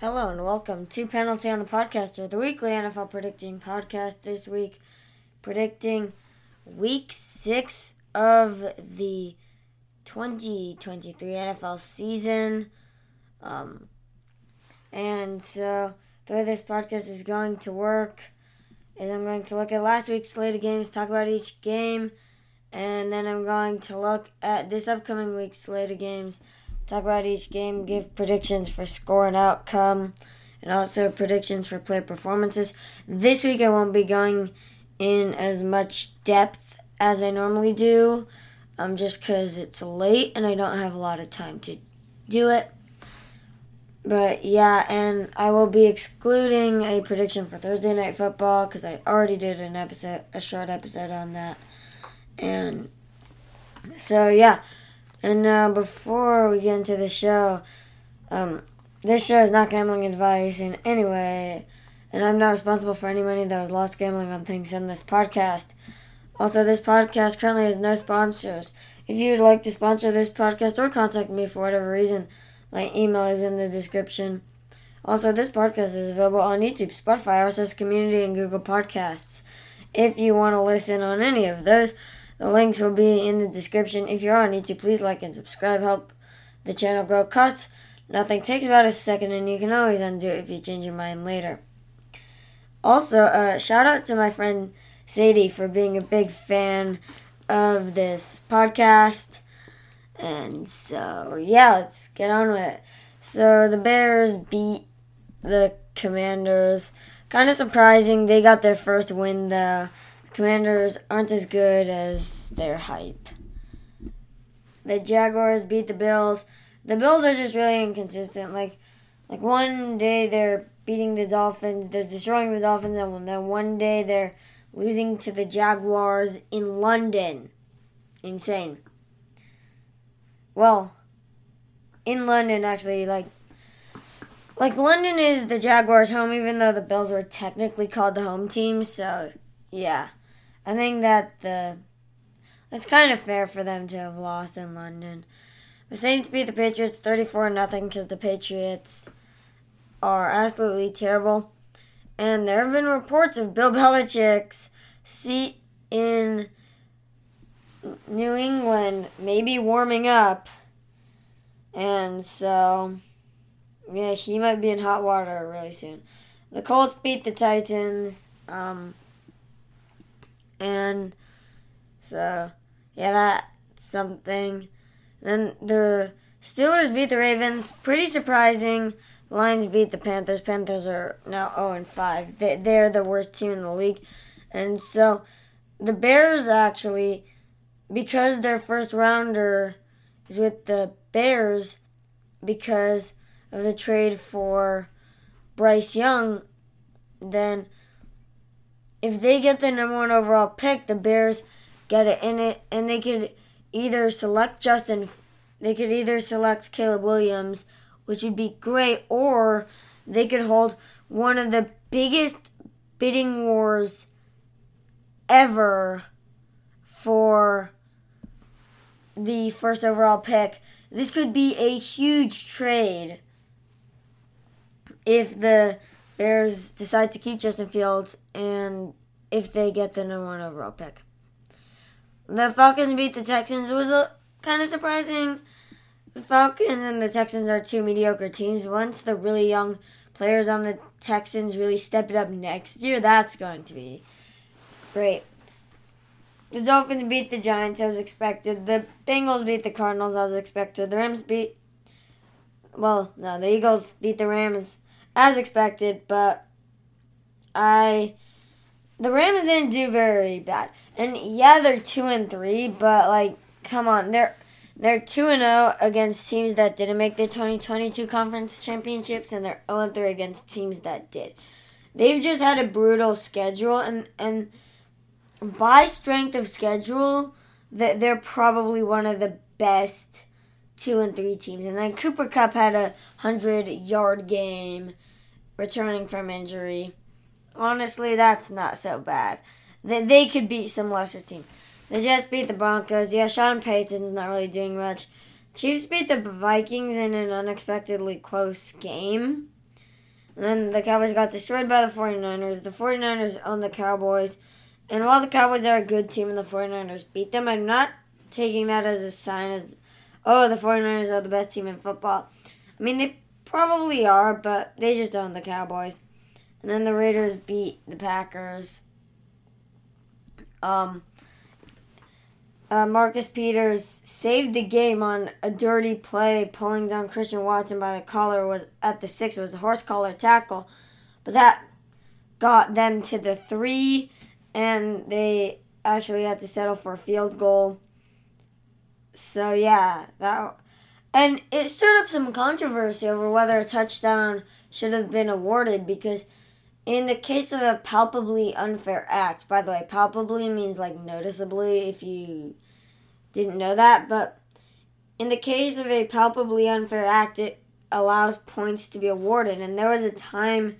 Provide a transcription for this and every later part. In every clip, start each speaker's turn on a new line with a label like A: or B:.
A: Hello and welcome to Penalty on the Podcaster, the weekly NFL predicting podcast. This week, predicting week six of the 2023 NFL season. Um, and so, the way this podcast is going to work is I'm going to look at last week's slate of games, talk about each game, and then I'm going to look at this upcoming week's slate of games talk about each game, give predictions for score and outcome, and also predictions for player performances. This week I won't be going in as much depth as I normally do, um, just because it's late and I don't have a lot of time to do it. But yeah, and I will be excluding a prediction for Thursday Night Football because I already did an episode, a short episode on that. And so yeah, and now, before we get into the show, um, this show is not gambling advice in any way, and I'm not responsible for any money that was lost gambling on things in this podcast. Also, this podcast currently has no sponsors. If you would like to sponsor this podcast or contact me for whatever reason, my email is in the description. Also, this podcast is available on YouTube, Spotify, RSS Community, and Google Podcasts. If you want to listen on any of those, the links will be in the description. If you're on YouTube, please like and subscribe. Help the channel grow. Costs nothing. Takes about a second, and you can always undo it if you change your mind later. Also, uh, shout out to my friend Sadie for being a big fan of this podcast. And so, yeah, let's get on with it. So, the Bears beat the Commanders. Kind of surprising. They got their first win, though. Commanders aren't as good as their hype. The Jaguars beat the Bills. The Bills are just really inconsistent. Like, like one day they're beating the Dolphins, they're destroying the Dolphins, and then one day they're losing to the Jaguars in London. Insane. Well, in London, actually, like, like London is the Jaguars' home, even though the Bills are technically called the home team. So, yeah. I think that the it's kind of fair for them to have lost in London. The Saints beat the Patriots 34 nothing because the Patriots are absolutely terrible. And there have been reports of Bill Belichick's seat in New England maybe warming up. And so, yeah, he might be in hot water really soon. The Colts beat the Titans. Um, and so yeah, that's something. Then the Steelers beat the Ravens, pretty surprising. Lions beat the Panthers. Panthers are now 0 and 5. They, they're the worst team in the league, and so the Bears actually, because their first rounder is with the Bears, because of the trade for Bryce Young, then if they get the number one overall pick, the Bears get it in it, and they could either select Justin, they could either select Caleb Williams, which would be great, or they could hold one of the biggest bidding wars ever for the first overall pick. This could be a huge trade if the Bears decide to keep Justin Fields and if they get the number one overall pick. The Falcons beat the Texans. It was uh, a, kind of surprising. The Falcons and the Texans are two mediocre teams. Once the really young players on the Texans really step it up next year, that's going to be great. The Dolphins beat the Giants as expected. The Bengals beat the Cardinals as expected. The Rams beat. Well, no, the Eagles beat the Rams as expected, but I the Rams didn't do very bad. And yeah, they're 2 and 3, but like come on, they're they're 2 and 0 against teams that didn't make the 2022 conference championships and they're 0 and 3 against teams that did. They've just had a brutal schedule and and by strength of schedule, that they're probably one of the best two and three teams. And then Cooper Kupp had a hundred yard game returning from injury. Honestly, that's not so bad. They, they could beat some lesser teams. The Jets beat the Broncos. Yeah, Sean Payton's not really doing much. Chiefs beat the Vikings in an unexpectedly close game. And then the Cowboys got destroyed by the 49ers. The 49ers own the Cowboys. And while the Cowboys are a good team and the 49ers beat them, I'm not taking that as a sign as, oh, the 49ers are the best team in football. I mean, they probably are, but they just own the Cowboys. And then the Raiders beat the Packers. Um, uh, Marcus Peters saved the game on a dirty play, pulling down Christian Watson by the collar was at the six. It was a horse collar tackle, but that got them to the three, and they actually had to settle for a field goal. So yeah, that and it stirred up some controversy over whether a touchdown should have been awarded because in the case of a palpably unfair act, by the way, palpably means like noticeably if you didn't know that, but in the case of a palpably unfair act, it allows points to be awarded. And there was a time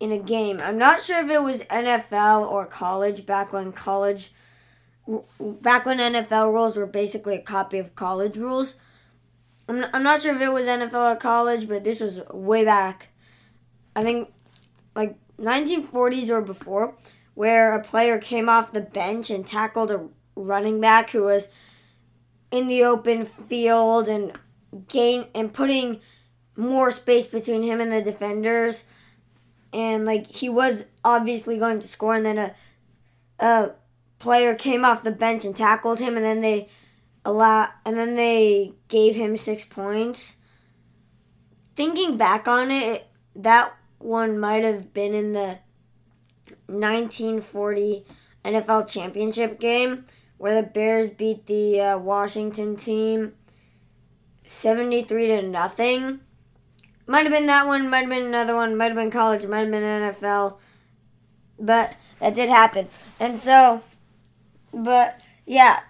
A: in a game, I'm not sure if it was NFL or college, back when college, back when NFL rules were basically a copy of college rules. I'm not, I'm not sure if it was NFL or college, but this was way back. I think like 1940s or before, where a player came off the bench and tackled a running back who was in the open field and gain and putting more space between him and the defenders. And like he was obviously going to score, and then a a player came off the bench and tackled him, and then they allow and then they gave him six points. Thinking back on it, that one might have been in the 1940 NFL championship game where the Bears beat the uh, Washington team 73 to nothing. Might have been that one, might have been another one, might have been college, might have been NFL. But that did happen. And so, but yeah.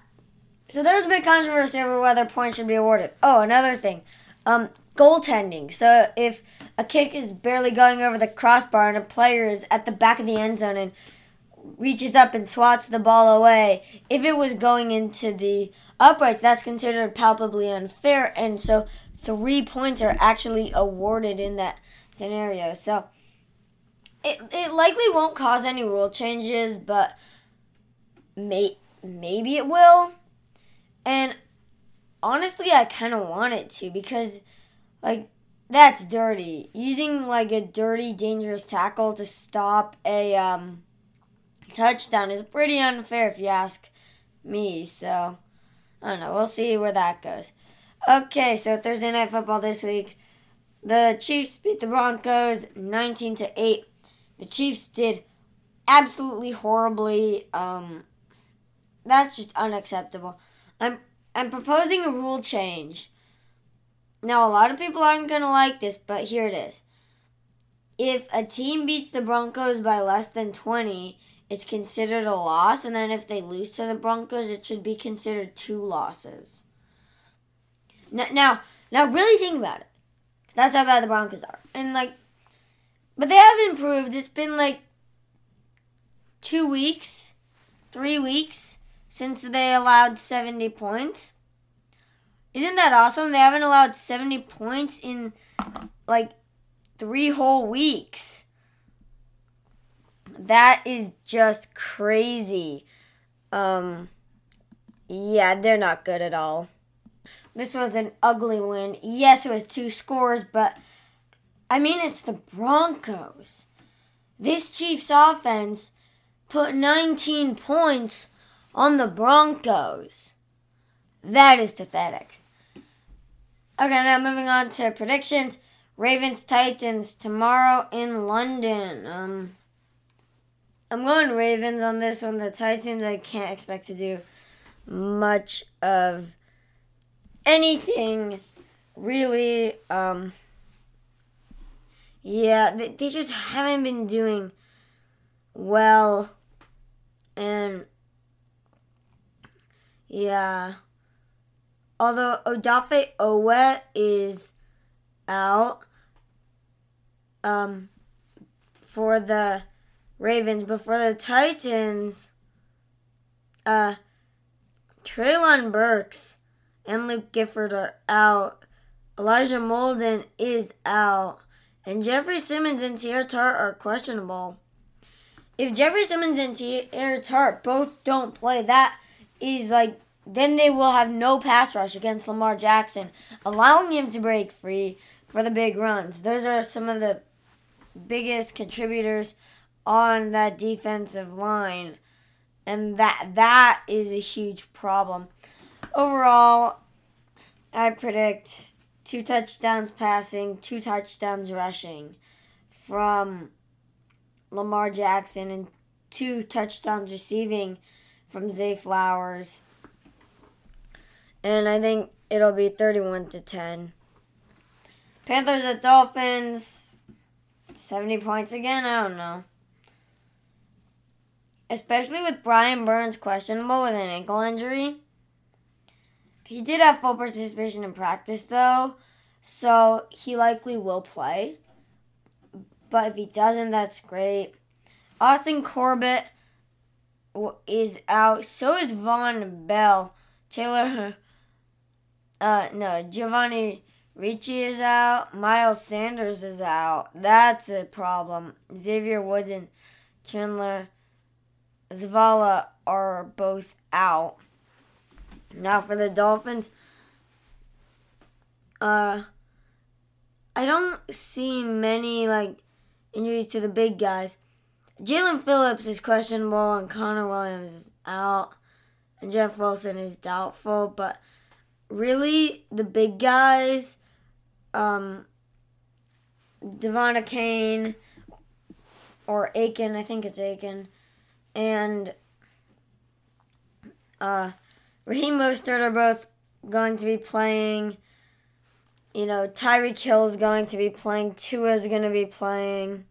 A: So there was a big controversy over whether points should be awarded. Oh, another thing. Um, goaltending. So if a kick is barely going over the crossbar and a player is at the back of the end zone and reaches up and swats the ball away, if it was going into the uprights, that's considered palpably unfair, and so three points are actually awarded in that scenario. So it, it likely won't cause any rule changes, but may, maybe it will. And honestly, I kind of want it to because, like, that's dirty. Using like a dirty, dangerous tackle to stop a um, touchdown is pretty unfair if you ask me. So I don't know. We'll see where that goes. Okay, so Thursday night football this week. The Chiefs beat the Broncos 19 to 8. The Chiefs did absolutely horribly. Um, that's just unacceptable. I'm I'm proposing a rule change. Now a lot of people aren't going to like this, but here it is. If a team beats the Broncos by less than 20, it's considered a loss, and then if they lose to the Broncos, it should be considered two losses. Now, now, now really think about it. That's how bad the Broncos are, and like, but they have improved. It's been like two weeks, three weeks since they allowed seventy points. Isn't that awesome? They haven't allowed seventy points in like three whole weeks. That is just crazy. Um, yeah, they're not good at all. This was an ugly win. Yes, it was two scores, but I mean, it's the Broncos. This Chiefs offense put 19 points on the Broncos. That is pathetic. Okay, now moving on to predictions. Ravens Titans tomorrow in London. Um, I'm going Ravens on this one. The Titans, I can't expect to do much of anything really. Um, yeah, they, they just haven't been doing well. And yeah. Although Odafe Oweh is out um, for the Ravens, but for the Titans, uh, Treylon Burks and Luke Gifford are out. Elijah Molden is out. and Jeffrey Simmons and Teair Tart are questionable. If Jeffrey Simmons and Teair Tart both don't play, that is like then they will have no pass rush against Lamar Jackson, allowing him to break free for the big runs. Those are some of the biggest contributors on that defensive line. And that that is a huge problem. Overall, I predict two touchdowns passing, two touchdowns rushing from Lamar Jackson and two touchdowns receiving from Zay Flowers. And I think it'll be 31 to 10. Panthers at Dolphins. 70 points again? I don't know. Especially with Brian Burns questionable with an ankle injury. He did have full participation in practice though, so he likely will play. But if he doesn't, that's great. Austin Corbett is out. So is Vonn Bell. Taylor, uh, no, Giovanni Ricci is out. Miles Sanders is out. That's a problem. Xavier Woods and Chandler Zavala are both out. Now for the Dolphins, uh, I don't see many like injuries to the big guys. Jaelan Phillips is questionable and Connor Williams is out, and Jeff Wilson is doubtful. But really, the big guys, um, De'Von Achane or Aiken, I think it's Aiken, and uh, Raheem Mostert are both going to be playing. You know, Tyreek is going to be playing. Tua is going to be playing.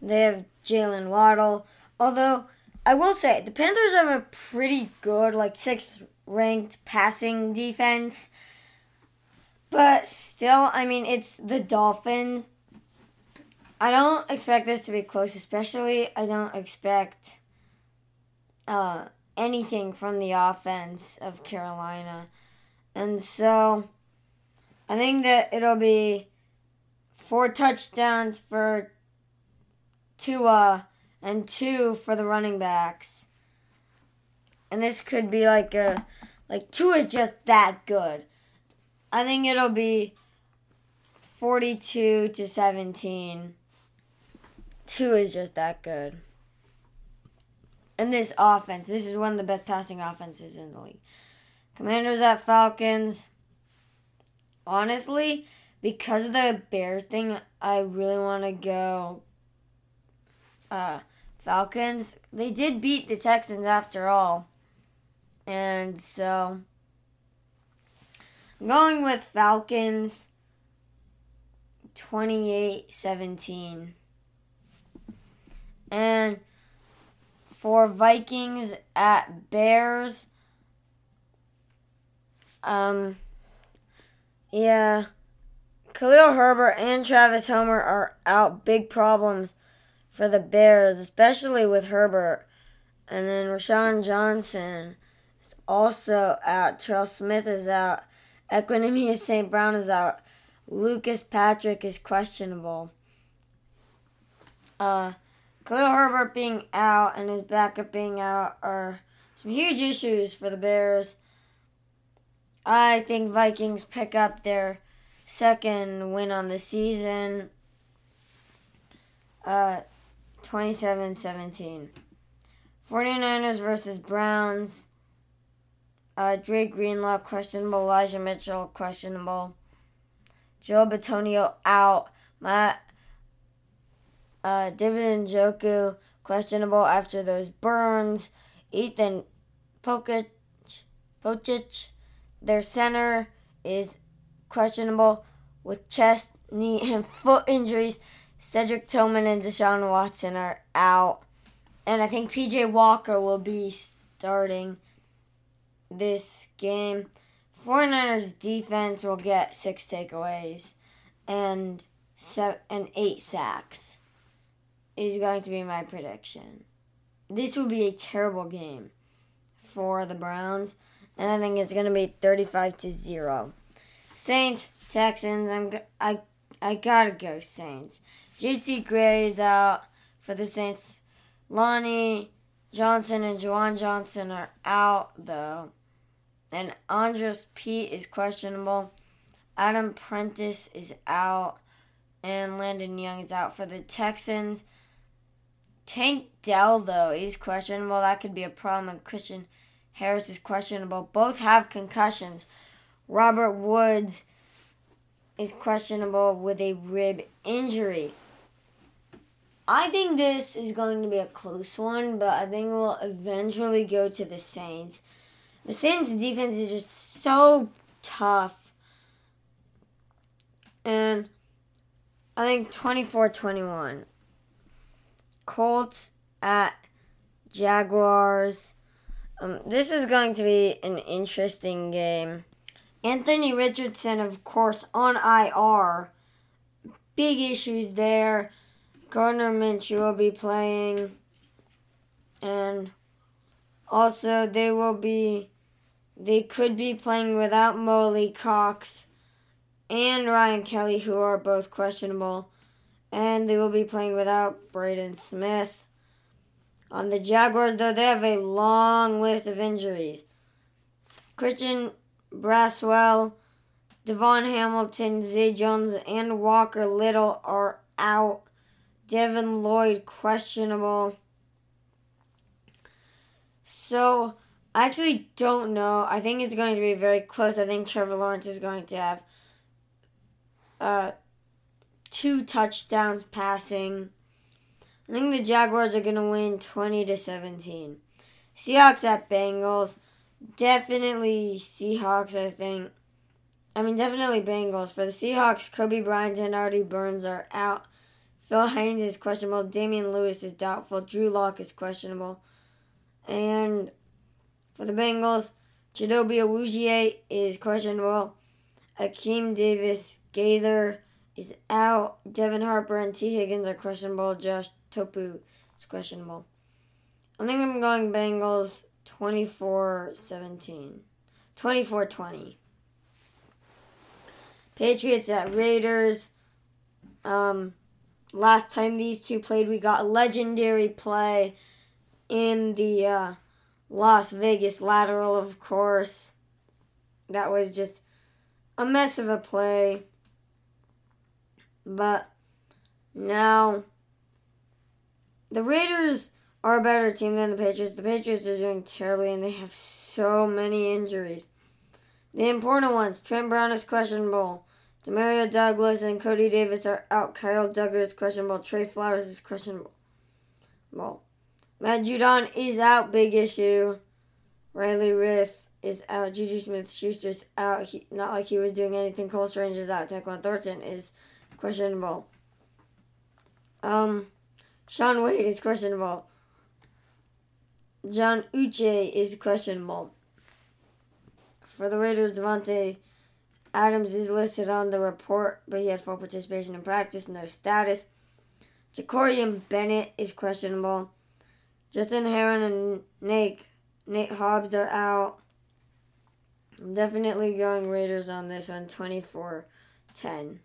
A: They have Jaylen Waddle. Although, I will say, the Panthers have a pretty good, like, sixth ranked passing defense. But still, I mean, it's the Dolphins. I don't expect this to be close, especially I don't expect uh, anything from the offense of Carolina. And so I think that it'll be four touchdowns for Tua and two for the running backs. And this could be like a like Tua is just that good. I think it'll be 42 to 17. Tua is just that good. And this offense, this is one of the best passing offenses in the league. Commanders at Falcons. Honestly, because of the Bears thing, I really want to go uh, Falcons. They did beat the Texans after all. And so I'm going with Falcons 28 17. And for Vikings at Bears. Um, yeah, Khalil Herbert and Travis Homer are out. Big problems for the Bears, especially with Herbert. And then Roschon Johnson is also out. Terrell Smith is out. Equanimeous St. Brown is out. Lucas Patrick is questionable. Uh, Khalil Herbert being out and his backup being out are some huge issues for the Bears. I think Vikings pick up their second win on the season. Uh, 27 17. 49ers versus Browns. Uh, Drake Greenlaw questionable. Elijah Mitchell questionable. Joe Bitonio out. Matt uh, David Njoku, questionable after those burns. Ethan Pocic, Pocic, their center, is questionable with chest, knee, and foot injuries. Cedric Tillman and Deshaun Watson are out. And I think PJ Walker will be starting this game. 49ers defense will get six takeaways and seven, and eight sacks is going to be my prediction. This will be a terrible game for the Browns, and I think it's going to be 35 to 0. Saints, Texans, I'm I I gotta go Saints. JT Gray is out for the Saints. Lonnie Johnson and Juwan Johnson are out though. And Andrus Peat is questionable. Adam Prentice is out. And Landon Young is out for the Texans. Tank Dell, though, is questionable. That could be a problem. And Christian Harris is questionable. Both have concussions. Robert Woods is questionable with a rib injury. I think this is going to be a close one, but I think we'll eventually go to the Saints. The Saints defense is just so tough. And I think 24 21. Colts at Jaguars. Um, this is going to be an interesting game. Anthony Richardson, of course, on IR. Big issues there. Gardner Minshew will be playing. And also, they will be. They could be playing without Mo Alie-Cox and Ryan Kelly, who are both questionable. And they will be playing without Braden Smith. On the Jaguars, though, they have a long list of injuries. Christian Braswell, DaVon Hamilton, Zay Jones, and Walker Little are out. Devin Lloyd questionable. So I actually don't know. I think it's going to be very close. I think Trevor Lawrence is going to have uh, two touchdowns passing. I think the Jaguars are going to win 20 to 17. Seahawks at Bengals. Definitely Seahawks, I think. I mean, definitely Bengals. For the Seahawks, Coby Bryant and Artie Burns are out. Phil Haynes is questionable. Damien Lewis is doubtful. Drew Lock is questionable. And for the Bengals, Chidobe Awuzie is questionable. Akeem Davis Gaither is out. Devin Harper and Tee Higgins are questionable. Josh Tupou is questionable. I think I'm going Bengals 24 17. 24 20. Patriots at Raiders. Um, last time these two played, we got legendary play in the uh, Las Vegas lateral, of course. That was just a mess of a play. But now the Raiders are a better team than the Patriots. The Patriots are doing terribly and they have so many injuries. The important ones Trent Brown is questionable. Demario Douglas and Cody Davis are out. Kyle Dugger is questionable. Trey Flowers is questionable. Matt Judon is out. Big issue. Riley Reiff is out. Juju Smith Schuster's out. He, not like he was doing anything. Cole Strange is out. Tyquan Thornton is questionable. Um, Shaun Wade is questionable. John Uche is questionable. For the Raiders, Davante Adams is listed on the report, but he had full participation in practice, no status. Jakorian Bennett is questionable. Justin Herron and Nate Nate Hobbs are out. I'm definitely going Raiders on this one, 24 10.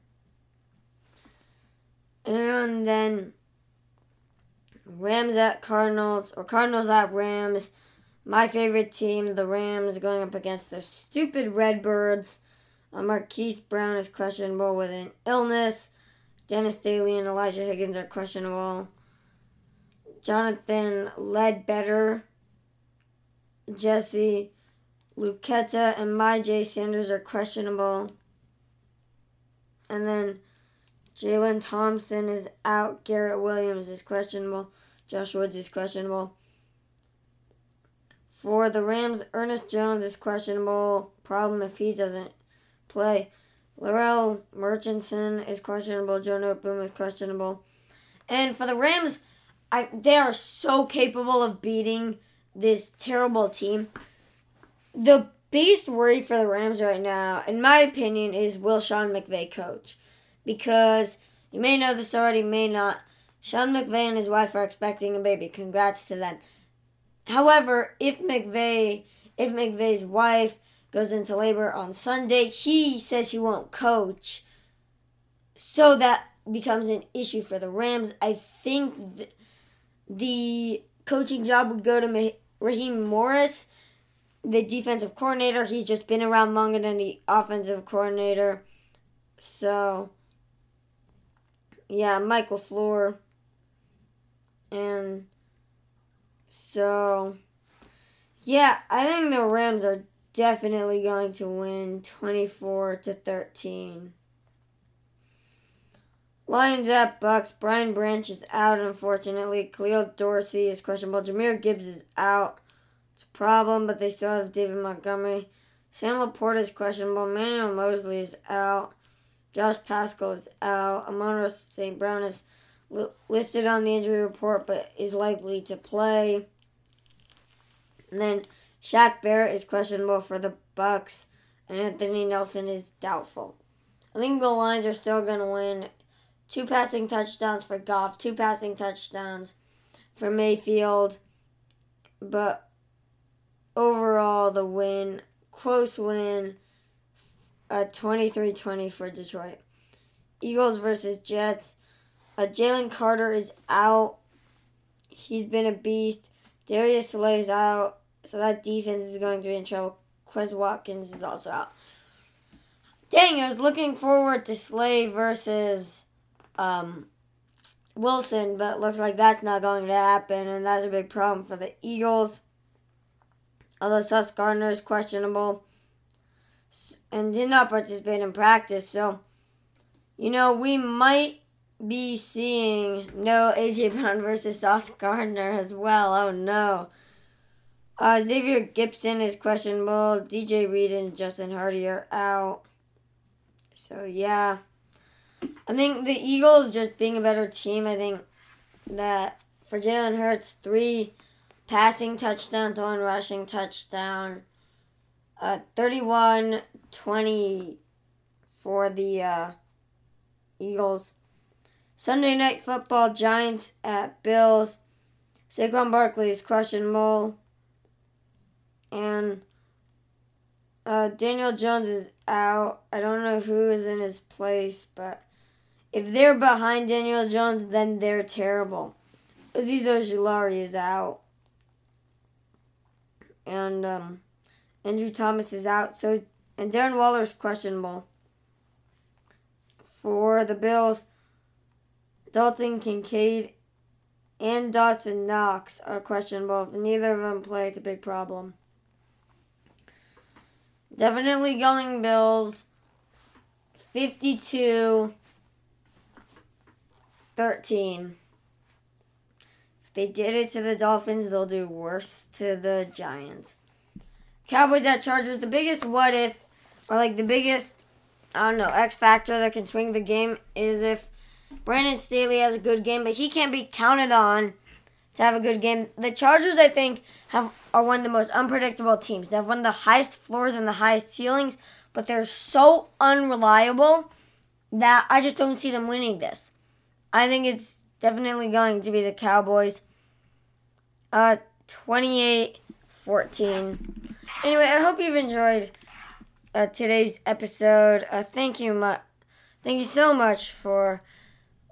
A: And then Rams at Cardinals, or Cardinals at Rams. My favorite team, the Rams, going up against the stupid Redbirds. Uh, Marquise Brown is questionable with an illness. Dennis Daley and Elijah Higgins are questionable. Jonathan Ledbetter, Jesse Luketa, and Myjai Sanders are questionable. And then Jalen Thompson is out. Garrett Williams is questionable. Josh Woods is questionable. For the Rams, Ernest Jones is questionable. Problem if he doesn't play. Larrell Murchison is questionable. Joe Noteboom is questionable. And for the Rams, I, they are so capable of beating this terrible team. The biggest worry for the Rams right now, in my opinion, is will Sean McVay coach? because you may know this already, may not. Sean McVay and his wife are expecting a baby. Congrats to them. However, if McVay, if McVay's wife goes into labor on Sunday, he says he won't coach. so that becomes an issue for the Rams. I think th- the coaching job would go to Raheem Morris, the defensive coordinator. He's just been around longer than the offensive coordinator. So, yeah, Michael LaFleur. And so, yeah, I think the Rams are definitely going to win 24 to 13. Lions at Bucks. Brian Branch is out, unfortunately. Khalil Dorsey is questionable. Jahmyr Gibbs is out. It's a problem, but they still have David Montgomery. Sam LaPorta is questionable. Manuel Moseley is out. Josh Paschal is out. Amon St. Brown is li- listed on the injury report, but is likely to play. And then Shaq Barrett is questionable for the Bucks, and Anthony Nelson is doubtful. I think the Lions are still going to win two passing touchdowns for Goff, two passing touchdowns for Mayfield. But overall, the win, close win, a 23 20 for Detroit. Eagles versus Jets. Uh, Jalen Carter is out. He's been a beast. Darius Slay is out. So that defense is going to be in trouble. Quez Watkins is also out. Dang, I was looking forward to Slay versus um, Wilson, but looks like that's not going to happen, and that's a big problem for the Eagles. Although Sauce Gardner is questionable and did not participate in practice, so you know we might be seeing no AJ Brown versus Sauce Gardner as well. Oh no. Uh, Xavier Gibson is questionable. DJ Reed and Justin Hardy are out. So yeah. I think the Eagles just being a better team. I think that for Jalen Hurts, three passing touchdowns, one rushing touchdown, uh, 31 20 for the uh, Eagles. Sunday night football, Giants at Bills. Saquon Barkley is questionable. And uh, Daniel Jones is out. I don't know who is in his place, but if they're behind Daniel Jones, then they're terrible. Azeez Ojulari is out. And um, Andrew Thomas is out. So and Darren Waller is questionable. For the Bills, Dalton Kincaid and Dawson Knox are questionable. If neither of them play, it's a big problem. Definitely going Bills. 52 13. If they did it to the Dolphins, they'll do worse to the Giants. Cowboys at Chargers, the biggest what if, or like the biggest, I don't know, X factor that can swing the game is if Brandon Staley has a good game, but he can't be counted on to have a good game. The Chargers, I think, have are one of the most unpredictable teams. They have one of the highest floors and the highest ceilings, but they're so unreliable that I just don't see them winning this. I think it's definitely going to be the Cowboys. Uh, 28 14. Anyway, I hope you've enjoyed uh, today's episode. Uh, thank you much. Thank you so much for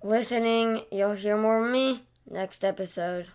A: listening. You'll hear more of me next episode.